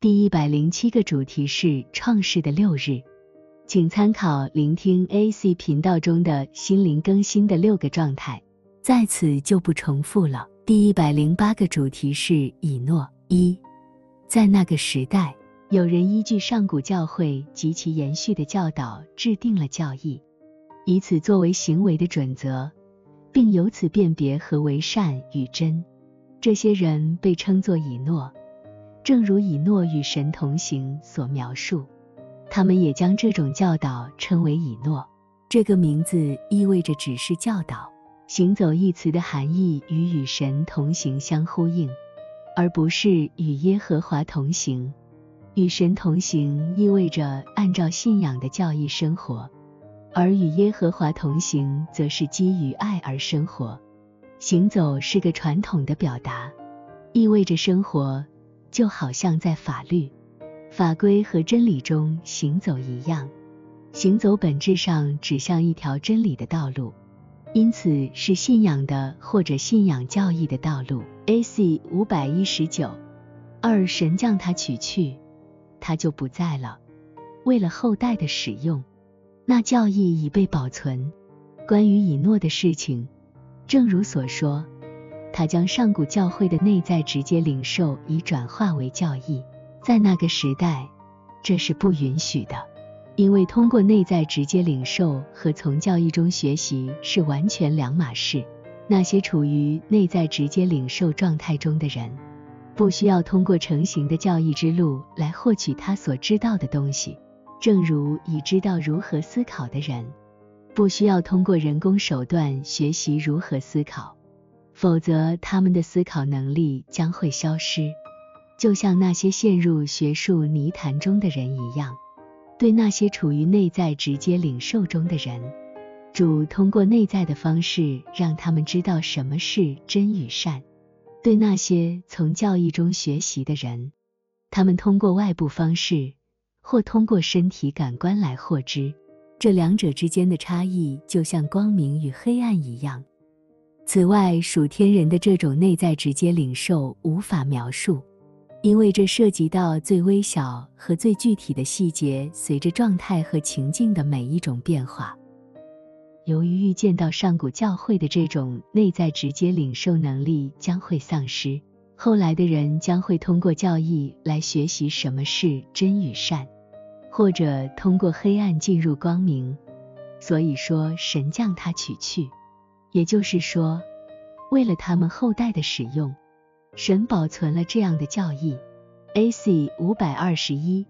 第一百零七个主题是创世的六日，请参考聆听 AC 频道中的心灵更新的六个状态，在此就不重复了。第一百零八个主题是以诺。一，在那个时代，有人依据上古教会及其延续的教导制定了教义，以此作为行为的准则，并由此辨别何为善与真。这些人被称作以诺，正如以诺与神同行所描述，他们也将这种教导称为以诺。这个名字意味着只是教导。行走一词的含义与与神同行相呼应，而不是与耶和华同行。与神同行意味着按照信仰的教义生活，而与耶和华同行则是基于爱而生活。行走是个传统的表达，意味着生活就好像在法律、法规和真理中行走一样。行走本质上指向一条真理的道路。因此是信仰的或者信仰教义的道路。A.C. 五百一十九二神将他取去，他就不在了。为了后代的使用，那教义已被保存。关于以诺的事情，正如所说，他将上古教会的内在直接领受，以转化为教义。在那个时代，这是不允许的。因为通过内在直接领受和从教义中学习是完全两码事。那些处于内在直接领受状态中的人，不需要通过成型的教义之路来获取他所知道的东西，正如已知道如何思考的人，不需要通过人工手段学习如何思考，否则他们的思考能力将会消失，就像那些陷入学术泥潭中的人一样。对那些处于内在直接领受中的人，主通过内在的方式让他们知道什么是真与善。对那些从教义中学习的人，他们通过外部方式或通过身体感官来获知。这两者之间的差异就像光明与黑暗一样。此外，属天人的这种内在直接领受无法描述。因为这涉及到最微小和最具体的细节，随着状态和情境的每一种变化。由于预见到上古教会的这种内在直接领受能力将会丧失，后来的人将会通过教义来学习什么是真与善，或者通过黑暗进入光明。所以说，神将他取去，也就是说，为了他们后代的使用。神保存了这样的教义。A.C. 五百二十一